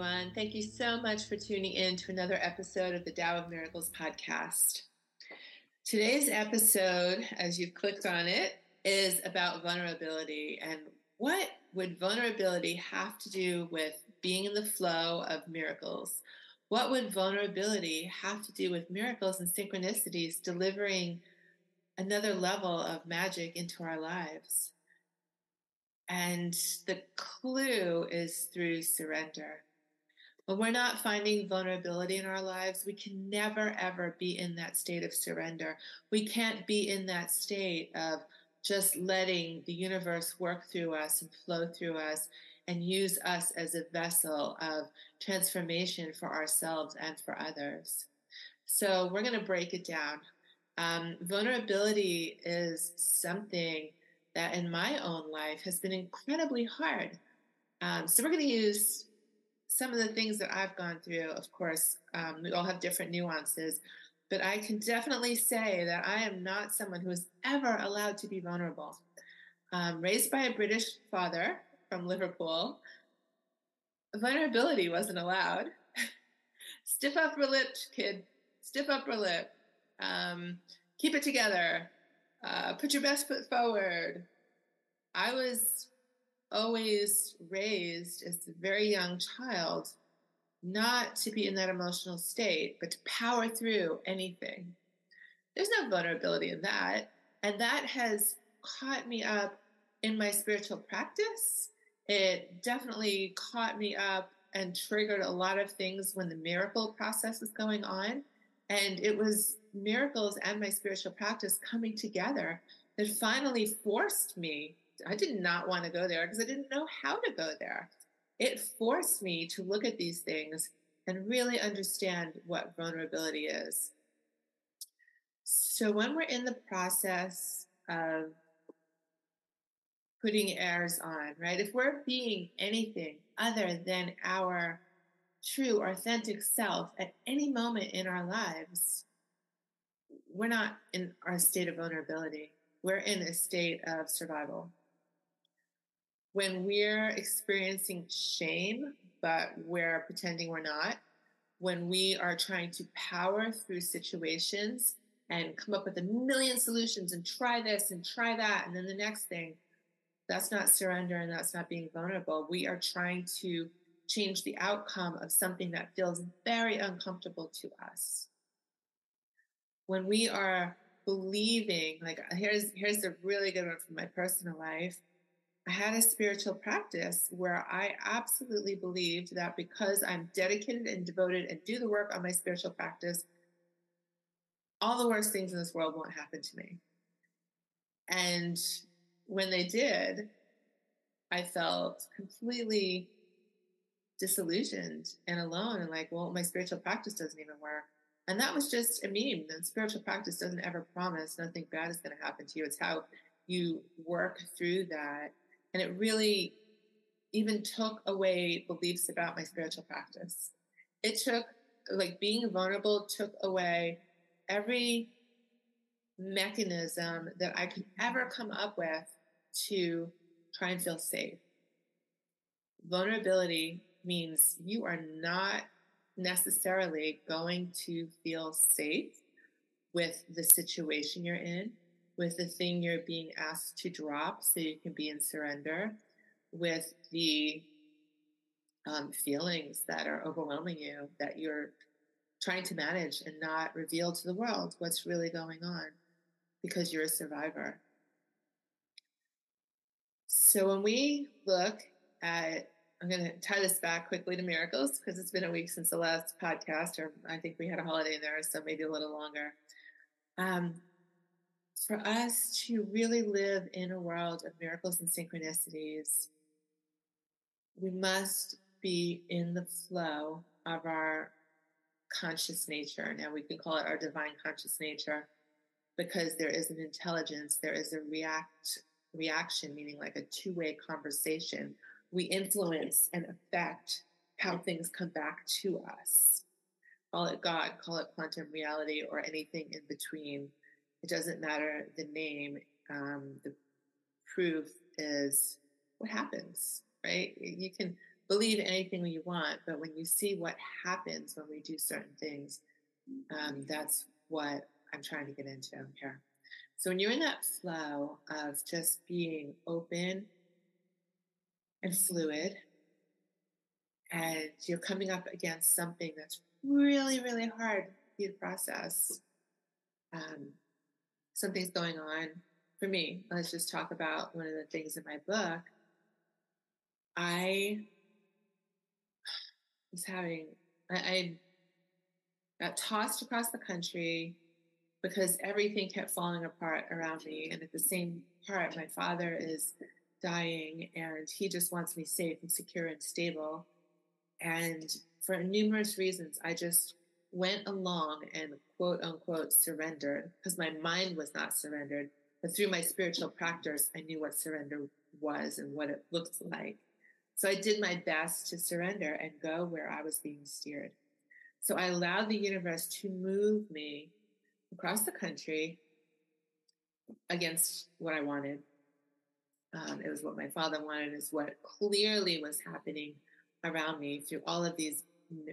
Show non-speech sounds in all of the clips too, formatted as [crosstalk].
Everyone. Thank you so much for tuning in to another episode of the Tao of Miracles podcast. Today's episode, as you've clicked on it, is about vulnerability and what would vulnerability have to do with being in the flow of miracles? What would vulnerability have to do with miracles and synchronicities delivering another level of magic into our lives? And the clue is through surrender. When we're not finding vulnerability in our lives, we can never, ever be in that state of surrender. We can't be in that state of just letting the universe work through us and flow through us and use us as a vessel of transformation for ourselves and for others. So, we're going to break it down. Um, vulnerability is something that in my own life has been incredibly hard. Um, so, we're going to use some of the things that I've gone through. Of course, um, we all have different nuances, but I can definitely say that I am not someone who is ever allowed to be vulnerable. Um, raised by a British father from Liverpool, vulnerability wasn't allowed. [laughs] Stiff upper lip, kid. Stiff upper lip. Um, keep it together. Uh, put your best foot forward. I was always raised as a very young child not to be in that emotional state, but to power through anything. There's no vulnerability in that. And that has caught me up in my spiritual practice. It definitely caught me up and triggered a lot of things when the miracle process was going on. And it was miracles and my spiritual practice coming together that finally forced me. I did not want to go there because I didn't know how to go there it forced me to look at these things and really understand what vulnerability is. So when we're in the process of putting airs on, right? If we're being anything other than our true, authentic self at any moment in our lives, we're not in our state of vulnerability. We're in a state of survival when we're experiencing shame, but we're pretending we're not, when we are trying to power through situations and come up with a million solutions and try this and try that, and then the next thing, that's not surrender and that's not being vulnerable. We are trying to change the outcome of something that feels very uncomfortable to us. When we are believing, like here's here's a really good one from my personal life I had a spiritual practice where I absolutely believed that because I'm dedicated and devoted and do the work on my spiritual practice, all the worst things in this world won't happen to me. And when they did, I felt completely disillusioned and alone and like, well, my spiritual practice doesn't even work. And that was just a meme. And spiritual practice doesn't ever promise nothing bad is going to happen to you. It's how you work through that and it really even took away beliefs about my spiritual practice. It took, like, being vulnerable took away every mechanism that I could ever come up with to try and feel safe. Vulnerability means you are not necessarily going to feel safe with the situation you're in with the thing you're being asked to drop so you can be in surrender, with the um, feelings that are overwhelming you that you're trying to manage and not reveal to the world what's really going on because you're a survivor. So when we look at, I'm going to tie this back quickly to miracles because it's been a week since the last podcast, or I think we had a holiday in there, so maybe a little longer. Um, for us to really live in a world of miracles and synchronicities, we must be in the flow of our conscious nature. Now, we can call it our divine conscious nature because there is an intelligence, there is a react reaction, meaning like a two-way conversation. We influence and affect how things come back to us. Call it God, call it quantum reality, or anything in between. It doesn't matter the name. Um, the proof is what happens, right? You can believe anything you want, but when you see what happens when we do certain things, um, that's what I'm trying to get into here. So when you're in that flow of just being open and fluid, and you're coming up against something that's really, really hard for you to process, um, something's going on for me. Let's just talk about one of the things in my book. I was having, I, I got tossed across the country because everything kept falling apart around me. And at the same part, my father is dying and he just wants me safe and secure and stable. And for numerous reasons, I just went along and quote unquote surrendered because my mind was not surrendered. But through my spiritual practice, I knew what surrender was and what it looked like. So I did my best to surrender and go where I was being steered. So I allowed the universe to move me across the country against what I wanted. Um, it was what my father wanted, is what clearly was happening around me through all of these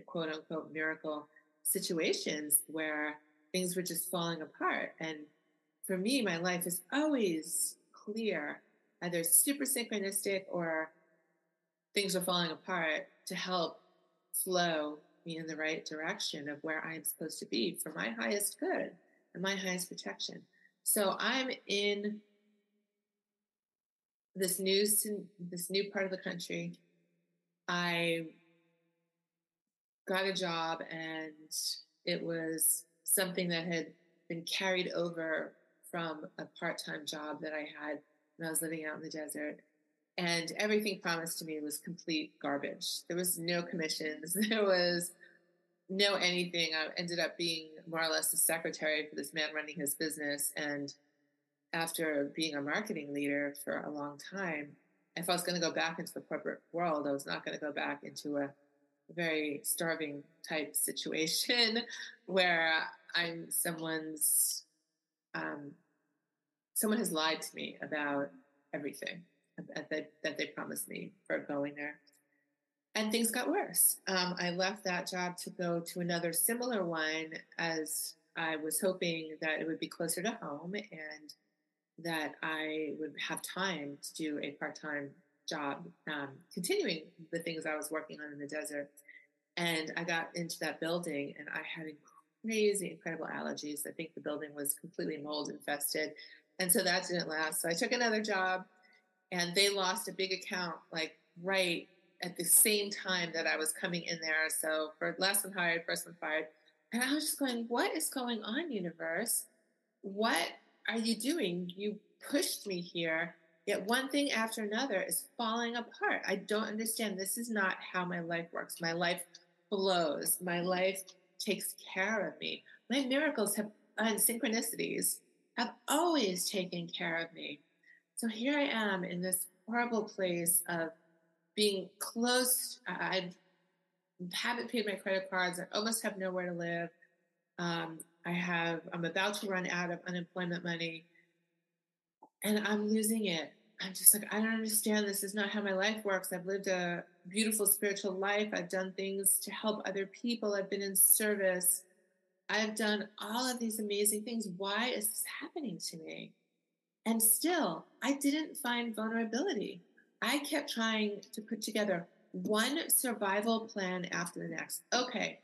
quote unquote miracle situations where things were just falling apart. And for me, my life is always clear, either super synchronistic or things are falling apart to help flow me in the right direction of where I'm supposed to be for my highest good and my highest protection. So I'm in this new this new part of the country. I got a job and it was something that had been carried over from a part-time job that I had when I was living out in the desert and everything promised to me was complete garbage. There was no commissions. [laughs] There was no anything. I ended up being more or less the secretary for this man running his business. And after being a marketing leader for a long time, if I was going to go back into the corporate world, I was not going to go back into a very starving type situation [laughs] where I'm someone's, um, someone has lied to me about everything that they, that they promised me for going there. And things got worse. Um, I left that job to go to another similar one as I was hoping that it would be closer to home and that I would have time to do a part time job, um, continuing the things I was working on in the desert. And I got into that building and I had crazy, incredible allergies. I think the building was completely mold infested. And so that didn't last. So I took another job and they lost a big account like right at the same time that I was coming in there. So for less than hired, first one fired. And I was just going, what is going on, universe? What are you doing? You pushed me here, yet one thing after another is falling apart. I don't understand. This is not how my life works. My life flows. My life takes care of me. My miracles have and synchronicities have always taken care of me. So here I am in this horrible place of being close. I haven't paid my credit cards. I almost have nowhere to live. Um, I have. I'm about to run out of unemployment money, and I'm losing it. I'm just like I don't understand. This is not how my life works. I've lived a beautiful spiritual life. I've done things to help other people. I've been in service. I've done all of these amazing things. Why is this happening to me? And still, I didn't find vulnerability. I kept trying to put together one survival plan after the next. Okay,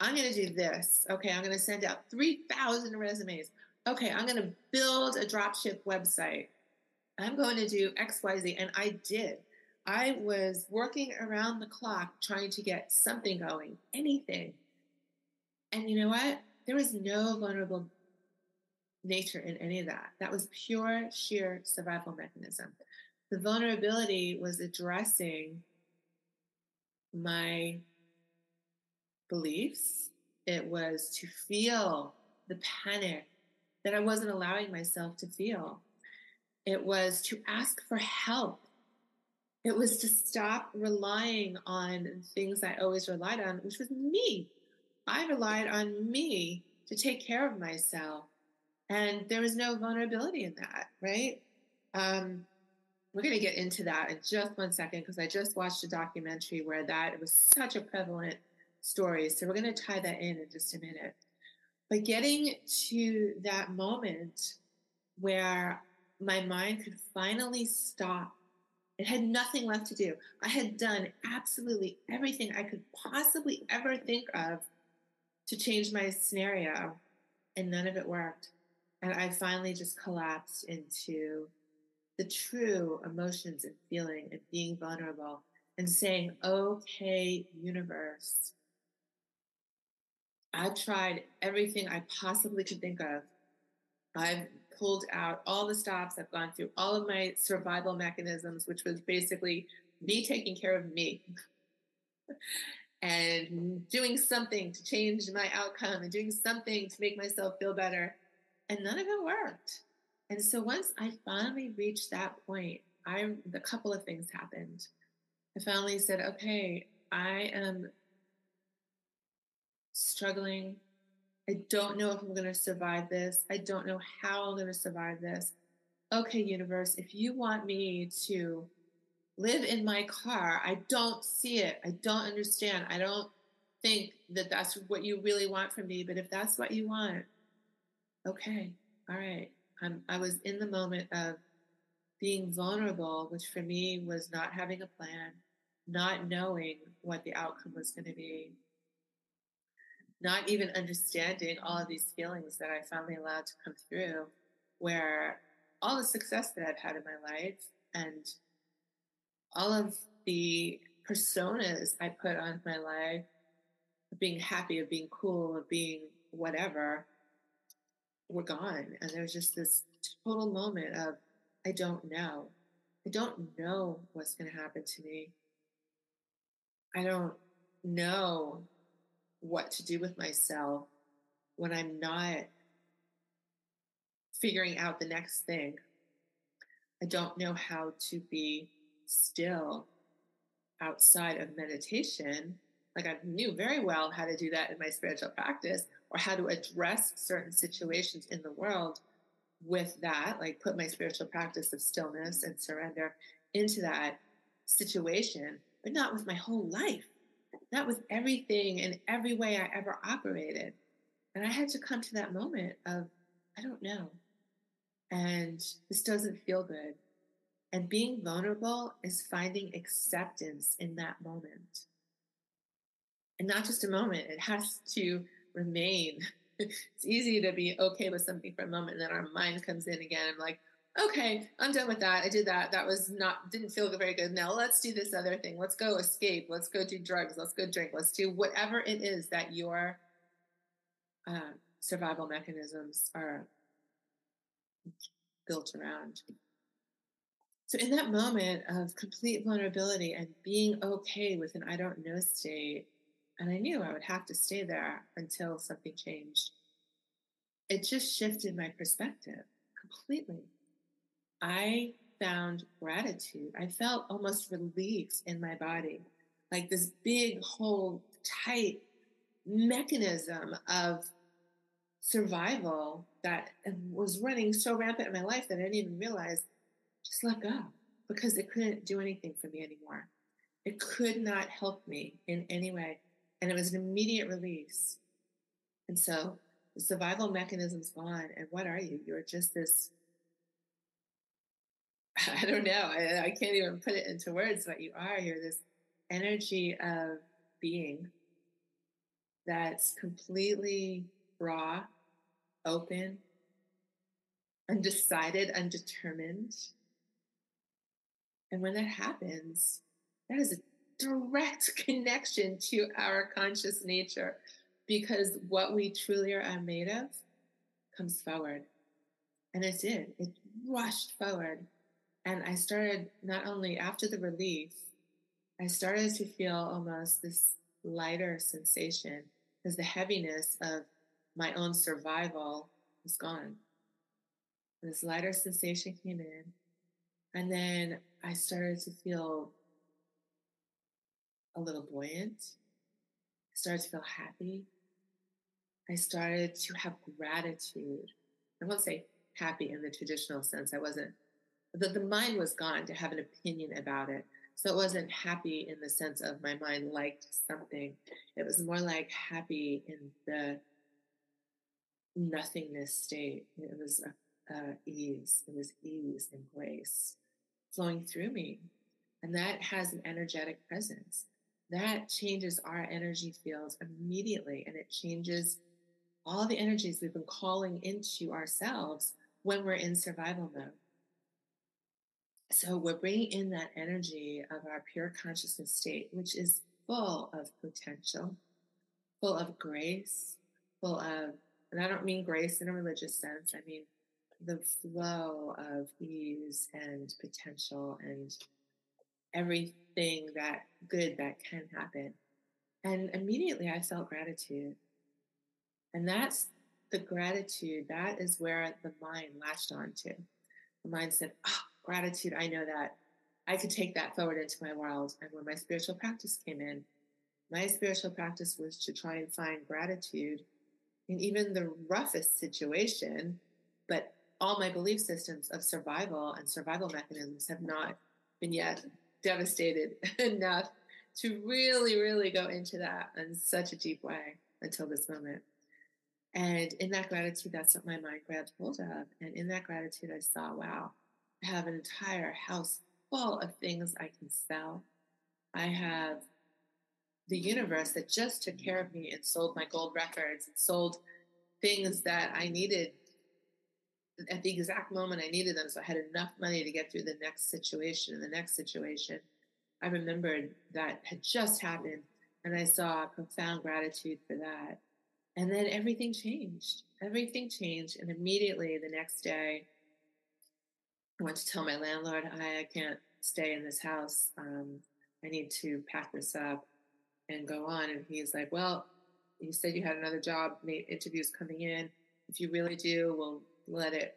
I'm going to do this. Okay, I'm going to send out 3,000 resumes. Okay, I'm going to build a dropship website. I'm going to do XYZ. And I did. I was working around the clock trying to get something going, anything. And you know what? There was no vulnerable nature in any of that. That was pure, sheer survival mechanism. The vulnerability was addressing my beliefs. It was to feel the panic that I wasn't allowing myself to feel. It was to ask for help. It was to stop relying on things I always relied on, which was me. I relied on me to take care of myself and there was no vulnerability in that, right? Um, we're going to get into that in just one second because I just watched a documentary where that was such a prevalent story. So we're going to tie that in in just a minute. But getting to that moment where my mind could finally stop, it had nothing left to do. I had done absolutely everything I could possibly ever think of to change my scenario, and none of it worked. And I finally just collapsed into the true emotions and feeling and being vulnerable and saying, okay, universe, I've tried everything I possibly could think of. I've pulled out all the stops. I've gone through all of my survival mechanisms, which was basically me taking care of me [laughs] and doing something to change my outcome and doing something to make myself feel better. And none of it worked. And so once I finally reached that point, I a couple of things happened. I finally said, okay, I am struggling. I don't know if I'm going to survive this. I don't know how I'm going to survive this. Okay, universe, if you want me to live in my car, I don't see it. I don't understand. I don't think that that's what you really want from me. But if that's what you want, okay, all right. I'm, I was in the moment of being vulnerable, which for me was not having a plan, not knowing what the outcome was going to be, not even understanding all of these feelings that I finally allowed to come through, where all the success that I've had in my life and all of the personas I put on my life being happy, of being cool, of being whatever, were gone. And there was just this total moment of, I don't know. I don't know what's going to happen to me. I don't know what to do with myself when I'm not figuring out the next thing. I don't know how to be still outside of meditation. Like I knew very well how to do that in my spiritual practice or how to address certain situations in the world with that, like put my spiritual practice of stillness and surrender into that situation, but not with my whole life, not with everything and every way I ever operated. And I had to come to that moment of, I don't know. And this doesn't feel good. And being vulnerable is finding acceptance in that moment. And not just a moment, it has to remain. [laughs] it's easy to be okay with something for a moment, and then our mind comes in again. I'm like, okay, I'm done with that. I did that. That was not, didn't feel very good. Now let's do this other thing. Let's go escape. Let's go do drugs. Let's go drink. Let's do whatever it is that your uh, survival mechanisms are built around. So, in that moment of complete vulnerability and being okay with an I don't know state, and I knew I would have to stay there until something changed. It just shifted my perspective completely. I found gratitude. I felt almost relief in my body, like this big, whole, tight mechanism of survival that was running so rampant in my life that I didn't even realize just let go because it couldn't do anything for me anymore. It could not help me in any way. And it was an immediate release. And so the survival mechanism's gone. And what are you? You're just this, [laughs] I don't know. I, I can't even put it into words what you are. You're this energy of being that's completely raw, open, undecided, undetermined. And when that happens, that is a direct [laughs] connection to our conscious nature because what we truly are made of comes forward. And it did, it rushed forward. And I started not only after the relief, I started to feel almost this lighter sensation because the heaviness of my own survival was gone. This lighter sensation came in. And then I started to feel a little buoyant. I started to feel happy. I started to have gratitude. I won't say happy in the traditional sense. I wasn't the, the mind was gone to have an opinion about it. So it wasn't happy in the sense of my mind liked something. It was more like happy in the nothingness state. It was uh, ease. It was ease and grace flowing through me. And that has an energetic presence. That changes our energy fields immediately and it changes all the energies we've been calling into ourselves when we're in survival mode. So we're bringing in that energy of our pure consciousness state, which is full of potential, full of grace, full of, and I don't mean grace in a religious sense, I mean the flow of ease and potential and everything that good that can happen. And immediately I felt gratitude. And that's the gratitude, that is where the mind latched onto. The mind said, Oh, gratitude, I know that. I could take that forward into my world. And when my spiritual practice came in, my spiritual practice was to try and find gratitude in even the roughest situation. But all my belief systems of survival and survival mechanisms have not been yet devastated [laughs] enough to really, really go into that in such a deep way until this moment. And in that gratitude, that's what my mind grabbed hold of. And in that gratitude, I saw, wow, have an entire house full of things I can sell. I have the universe that just took care of me and sold my gold records and sold things that I needed at the exact moment I needed them. So I had enough money to get through the next situation and the next situation. I remembered that had just happened and I saw profound gratitude for that. And then everything changed. Everything changed. And immediately the next day, I went to tell my landlord, I, can't stay in this house. Um, I need to pack this up and go on. And he's like, Well, you said you had another job, interviews coming in. If you really do, we'll let it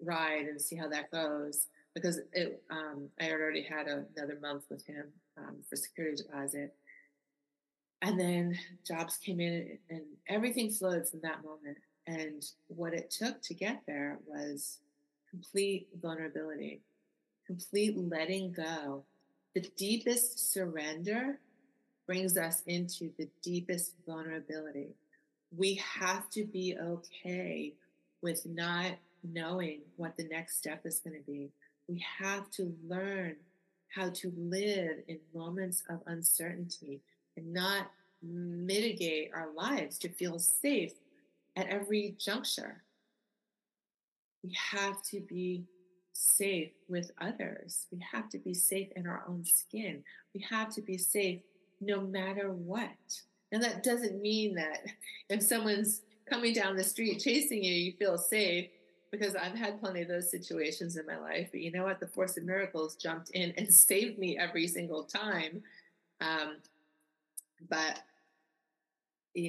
ride and see how that goes. Because it, um, I already had another month with him um, for security deposit. And then jobs came in and everything flowed from that moment. And what it took to get there was complete vulnerability, complete letting go. The deepest surrender brings us into the deepest vulnerability. We have to be okay with not knowing what the next step is going to be. We have to learn how to live in moments of uncertainty and not mitigate our lives to feel safe at every juncture. We have to be safe with others. We have to be safe in our own skin. We have to be safe no matter what. And that doesn't mean that if someone's coming down the street chasing you, you feel safe because I've had plenty of those situations in my life. But you know what? The Force of Miracles jumped in and [laughs] saved me every single time. Um, but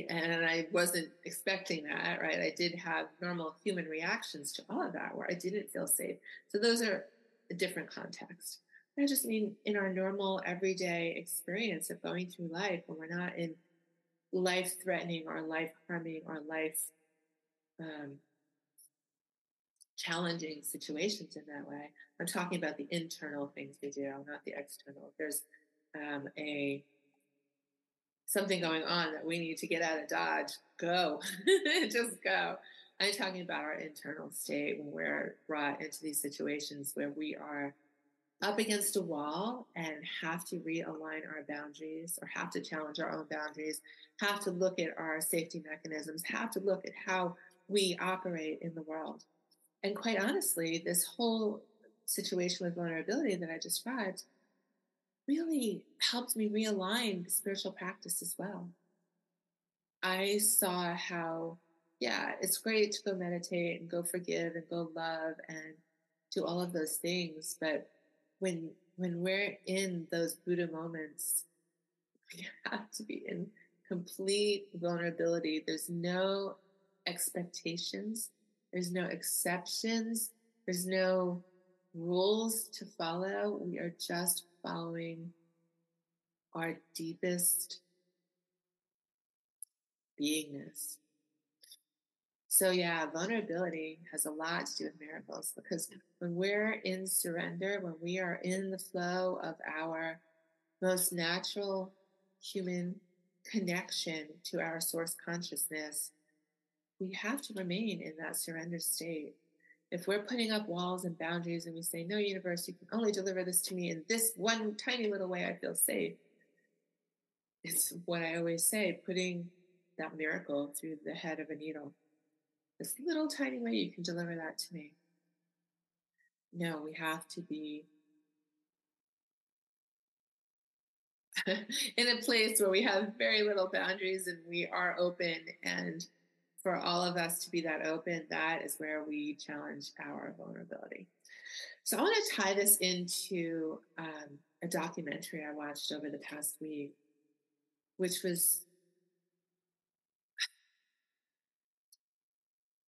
and I wasn't expecting that, right? I did have normal human reactions to all of that where I didn't feel safe. So those are a different context. I just mean in our normal everyday experience of going through life when we're not in life threatening or life harming or life um, challenging situations in that way. I'm talking about the internal things we do, not the external. There's um, a something going on that we need to get out of Dodge, go, [laughs] just go. I'm talking about our internal state when we're brought into these situations where we are up against a wall and have to realign our boundaries or have to challenge our own boundaries, have to look at our safety mechanisms, have to look at how we operate in the world. And quite honestly, this whole situation with vulnerability that I described really helped me realign the spiritual practice as well. I saw how, yeah, it's great to go meditate and go forgive and go love and do all of those things. But when, when we're in those Buddha moments, [laughs] we have to be in complete vulnerability. There's no expectations. There's no exceptions. There's no rules to follow. We are just following our deepest beingness. So, yeah, vulnerability has a lot to do with miracles because when we're in surrender, when we are in the flow of our most natural human connection to our source consciousness, we have to remain in that surrender state. If we're putting up walls and boundaries and we say, No, universe, you can only deliver this to me in this one tiny little way I feel safe, it's what I always say putting that miracle through the head of a needle. This little tiny way you can deliver that to me. No, we have to be [laughs] in a place where we have very little boundaries and we are open. And for all of us to be that open, that is where we challenge our vulnerability. So I want to tie this into um, a documentary I watched over the past week, which was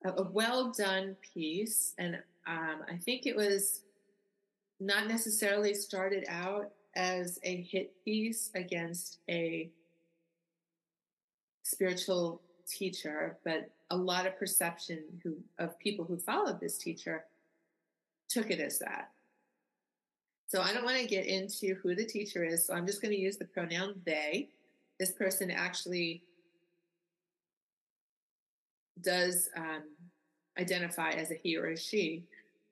a, a well done piece. And um, I think it was not necessarily started out as a hit piece against a spiritual teacher, but a lot of perception who, of people who followed this teacher took it as that. So I don't want to get into who the teacher is, so I'm just going to use the pronoun they. This person actually does um, identify as a he or a she,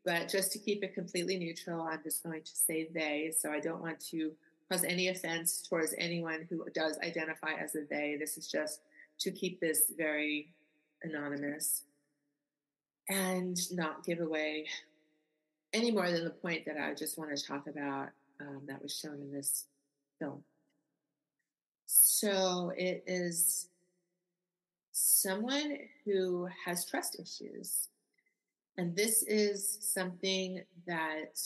but just to keep it completely neutral, I'm just going to say they. So I don't want to cause any offense towards anyone who does identify as a they. This is just to keep this very anonymous and not give away any more than the point that I just want to talk about um, that was shown in this film. So it is someone who has trust issues. And this is something that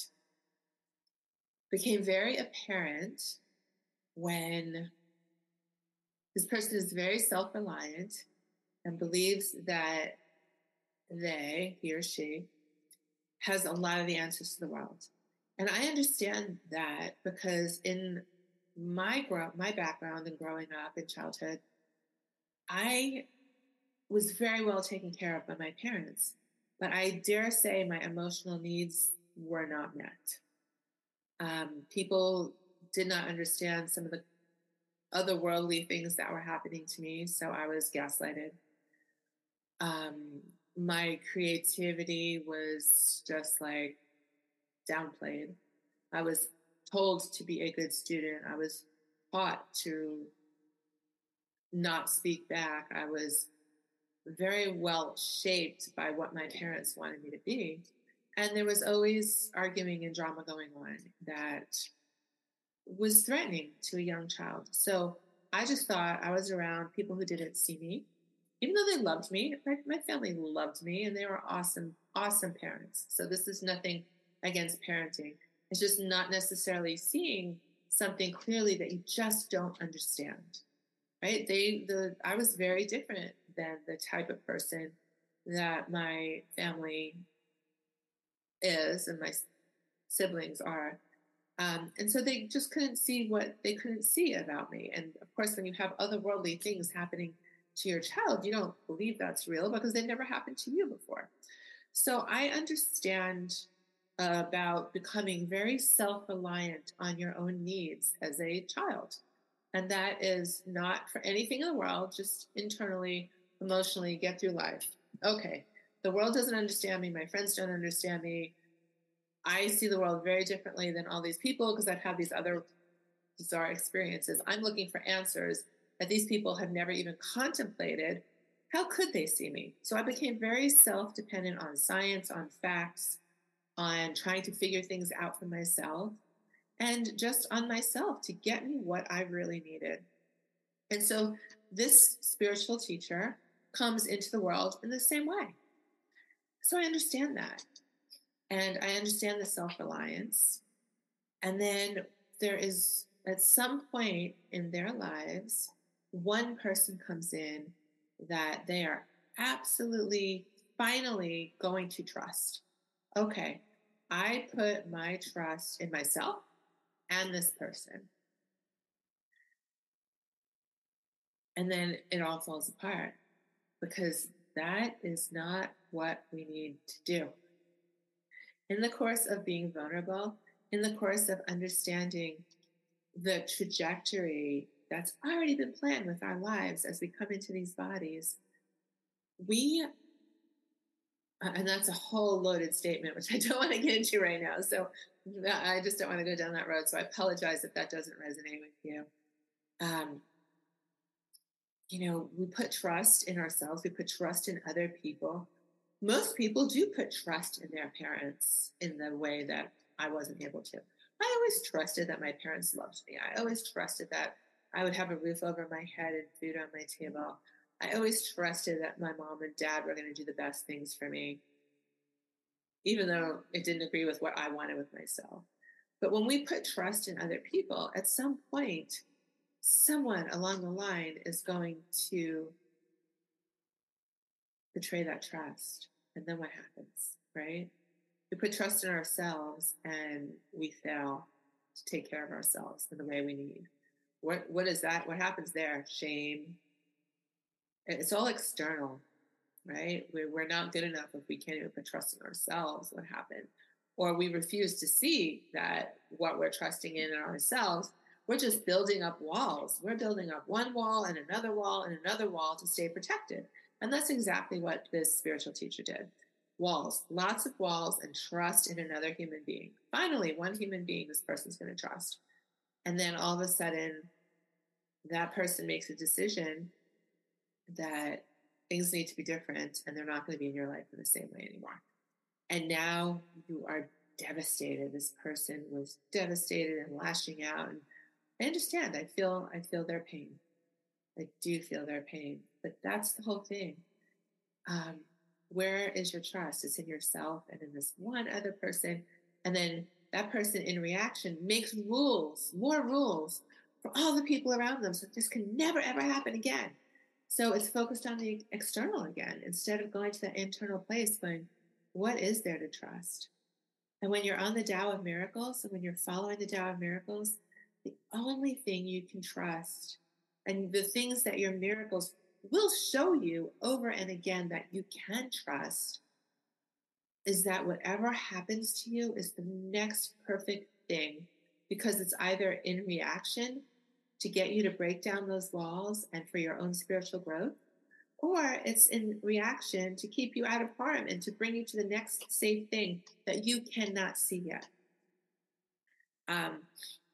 became very apparent when this person is very self reliant and believes that they, he or she, has a lot of the answers to the world. And I understand that because in my grow my background and growing up in childhood, I was very well taken care of by my parents, but I dare say my emotional needs were not met. Um, people did not understand some of the otherworldly things that were happening to me, so I was gaslighted. Um, my creativity was just like downplayed. I was told to be a good student. I was taught to not speak back. I was very well shaped by what my parents wanted me to be. And there was always arguing and drama going on that was threatening to a young child. So I just thought I was around people who didn't see me, even though they loved me. My, my family loved me and they were awesome, awesome parents. So this is nothing against parenting. It's just not necessarily seeing something clearly that you just don't understand. Right? They the I was very different than the type of person that my family is and my siblings are. Um, and so they just couldn't see what they couldn't see about me. And of course, when you have otherworldly things happening to your child, you don't believe that's real because they never happened to you before. So I understand about becoming very self reliant on your own needs as a child. And that is not for anything in the world, just internally emotionally get through life. Okay, the world doesn't understand me. My friends don't understand me. I see the world very differently than all these people because I've had these other bizarre experiences. I'm looking for answers that these people have never even contemplated. How could they see me? So I became very self dependent on science, on facts, on trying to figure things out for myself, and just on myself to get me what I really needed. And so this spiritual teacher comes into the world in the same way. So I understand that. And I understand the self reliance. And then there is, at some point in their lives, one person comes in that they are absolutely, finally going to trust. Okay, I put my trust in myself and this person. And then it all falls apart because that is not what we need to do. In the course of being vulnerable, in the course of understanding the trajectory that's already been planned with our lives as we come into these bodies, we, and that's a whole loaded statement, which I don't want to get into right now. So I just don't want to go down that road. So I apologize if that doesn't resonate with you. Um, you know, we put trust in ourselves, we put trust in other people. Most people do put trust in their parents in the way that I wasn't able to. I always trusted that my parents loved me. I always trusted that I would have a roof over my head and food on my table. I always trusted that my mom and dad were going to do the best things for me, even though it didn't agree with what I wanted with myself. But when we put trust in other people, at some point, someone along the line is going to betray that trust. And then what happens, right? We put trust in ourselves and we fail to take care of ourselves in the way we need. What what is that? What happens there? Shame. It's all external, right? We're, we're not good enough if we can't even put trust in ourselves. What happened? Or we refuse to see that what we're trusting in ourselves we're just building up walls. We're building up one wall and another wall and another wall to stay protected. And that's exactly what this spiritual teacher did. Walls, lots of walls, and trust in another human being. Finally, one human being this person's going to trust. And then all of a sudden, that person makes a decision that things need to be different and they're not going to be in your life in the same way anymore. And now you are devastated. This person was devastated and lashing out and I understand. I feel I feel their pain. I do feel their pain. But that's the whole thing. Um, where is your trust? It's in yourself and in this one other person. And then that person in reaction makes rules, more rules for all the people around them. So this can never ever happen again. So it's focused on the external again instead of going to that internal place going, what is there to trust? And when you're on the Tao of Miracles and when you're following the Tao of Miracles, the only thing you can trust and the things that your miracles will show you over and again that you can trust is that whatever happens to you is the next perfect thing because it's either in reaction to get you to break down those walls and for your own spiritual growth, or it's in reaction to keep you out of harm and to bring you to the next safe thing that you cannot see yet. Um,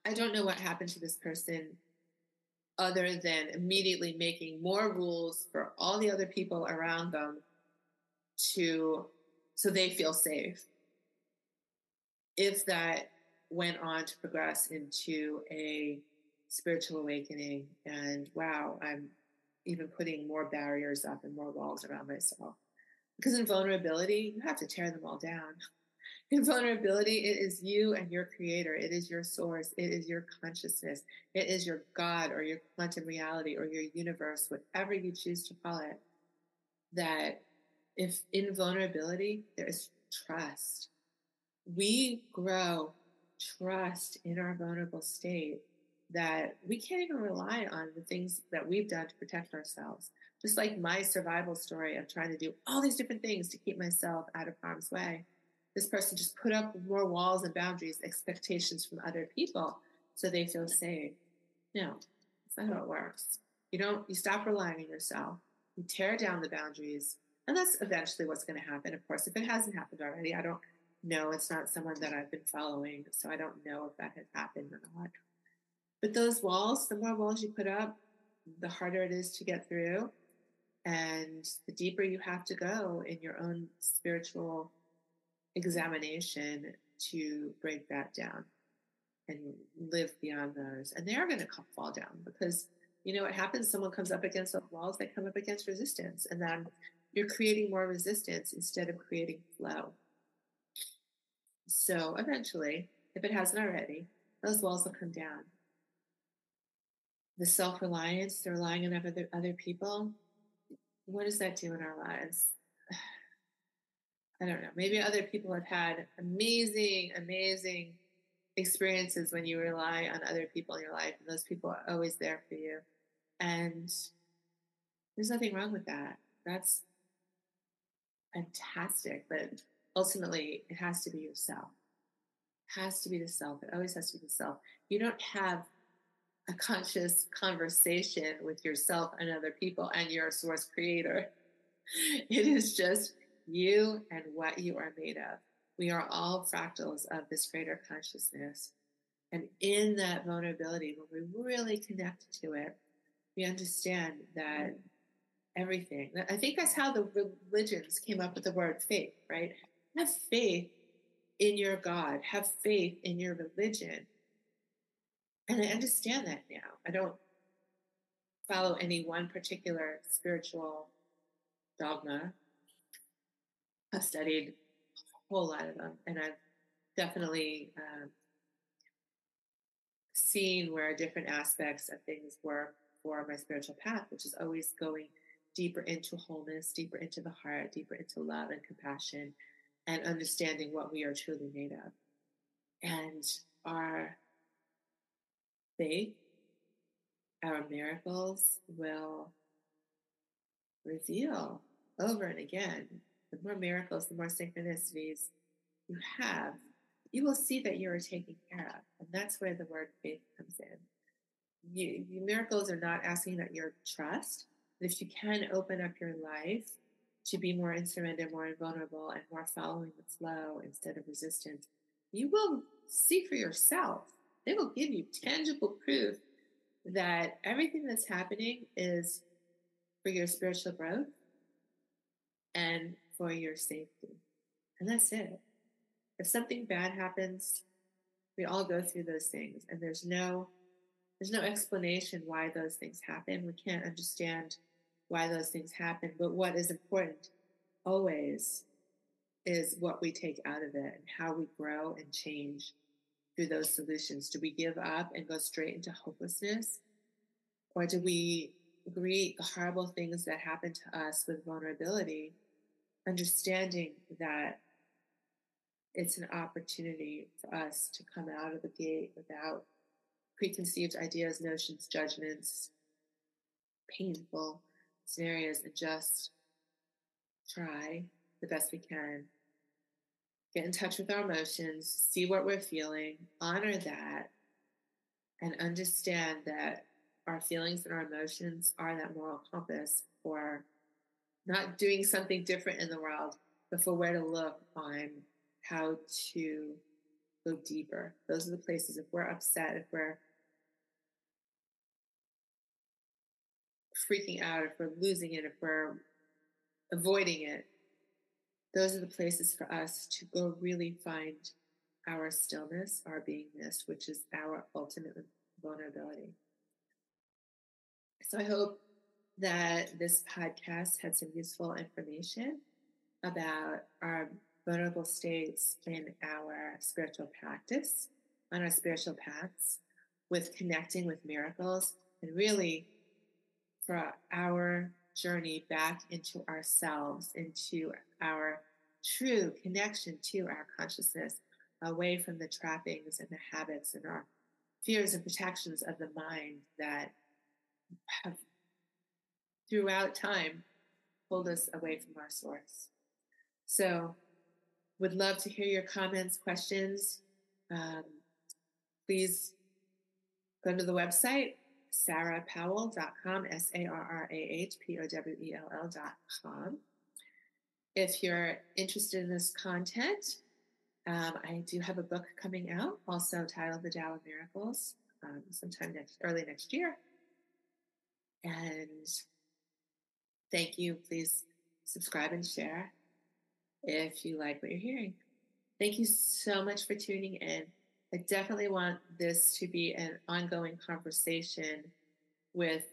I don't know what happened to this person other than immediately making more rules for all the other people around them to so they feel safe. If that went on to progress into a spiritual awakening and wow, I'm even putting more barriers up and more walls around myself. Because in vulnerability, you have to tear them all down. [laughs] In vulnerability, it is you and your creator. It is your source. It is your consciousness. It is your God or your quantum reality or your universe, whatever you choose to call it. That if in vulnerability, there is trust. We grow trust in our vulnerable state that we can't even rely on the things that we've done to protect ourselves. Just like my survival story of trying to do all these different things to keep myself out of harm's way this person just put up more walls and boundaries, expectations from other people so they feel safe. No, that's not how it works. You don't, you stop relying on yourself. You tear down the boundaries. And that's eventually what's going to happen. Of course, if it hasn't happened already, I don't know. It's not someone that I've been following. So I don't know if that has happened or not. But those walls, the more walls you put up, the harder it is to get through. And the deeper you have to go in your own spiritual examination to break that down and live beyond those. And they are going to fall down because you know what happens? Someone comes up against the walls, they come up against resistance, and then you're creating more resistance instead of creating flow. So eventually, if it hasn't already, those walls will come down. The self reliance, the relying on other, other people, what does that do in our lives? [sighs] I don't know, maybe other people have had amazing, amazing experiences when you rely on other people in your life, and those people are always there for you. And there's nothing wrong with that. That's fantastic, but ultimately it has to be yourself. It has to be the self. It always has to be the self. You don't have a conscious conversation with yourself and other people and your source creator. [laughs] It is just you and what you are made of. We are all fractals of this greater consciousness. And in that vulnerability, when we really connect to it, we understand that everything, I think that's how the religions came up with the word faith, right? Have faith in your God, have faith in your religion. And I understand that now. I don't follow any one particular spiritual dogma. I've studied a whole lot of them, and I've definitely um, seen where different aspects of things were for my spiritual path, which is always going deeper into wholeness, deeper into the heart, deeper into love and compassion, and understanding what we are truly made of. And our faith, our miracles will reveal over and again. The more miracles, the more synchronicities you have, you will see that you are taken care of. And that's where the word faith comes in. You, you, miracles are not asking that you trust, but if you can open up your life to be more in surrender, more invulnerable, and more following the flow instead of resistance, you will see for yourself. They will give you tangible proof that everything that's happening is for your spiritual growth and for your safety. And that's it. If something bad happens, we all go through those things and there's no there's no explanation why those things happen. We can't understand why those things happen, but what is important always is what we take out of it and how we grow and change through those solutions. Do we give up and go straight into hopelessness? Or do we greet the horrible things that happen to us with vulnerability, understanding that it's an opportunity for us to come out of the gate without preconceived ideas, notions, judgments, painful scenarios, and just try the best we can. Get in touch with our emotions, see what we're feeling, honor that, and understand that our feelings and our emotions are that moral compass for not doing something different in the world, but for where to look on how to go deeper. Those are the places if we're upset, if we're freaking out, if we're losing it, if we're avoiding it, those are the places for us to go really find our stillness, our beingness, which is our ultimate vulnerability. So I hope that this podcast had some useful information about our vulnerable states in our spiritual practice, on our spiritual paths, with connecting with miracles, and really for our journey back into ourselves, into our true connection to our consciousness, away from the trappings and the habits and our fears and protections of the mind that have throughout time pulled us away from our source. So, would love to hear your comments, questions. Um, please go to the website, sarrahpowell.com, S A R R A H P O W E L L.com. If you're interested in this content, um, I do have a book coming out, also titled The Tao of Miracles, um, sometime next, early next year. And thank you. Please subscribe and share if you like what you're hearing. Thank you so much for tuning in. I definitely want this to be an ongoing conversation with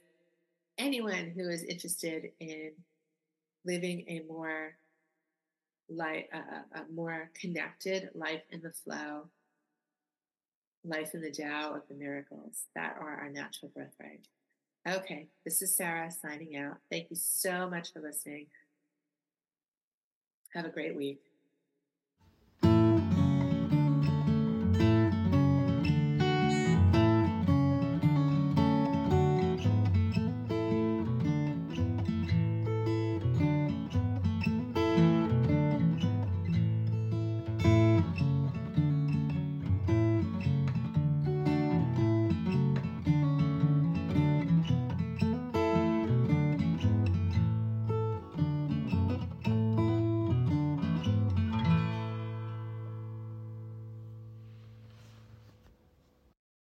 anyone who is interested in living a more light, a, a more connected life in the flow, life in the Tao of the miracles that are our natural birthright. Okay, this is Sarrah signing out. Thank you so much for listening. Have a great week.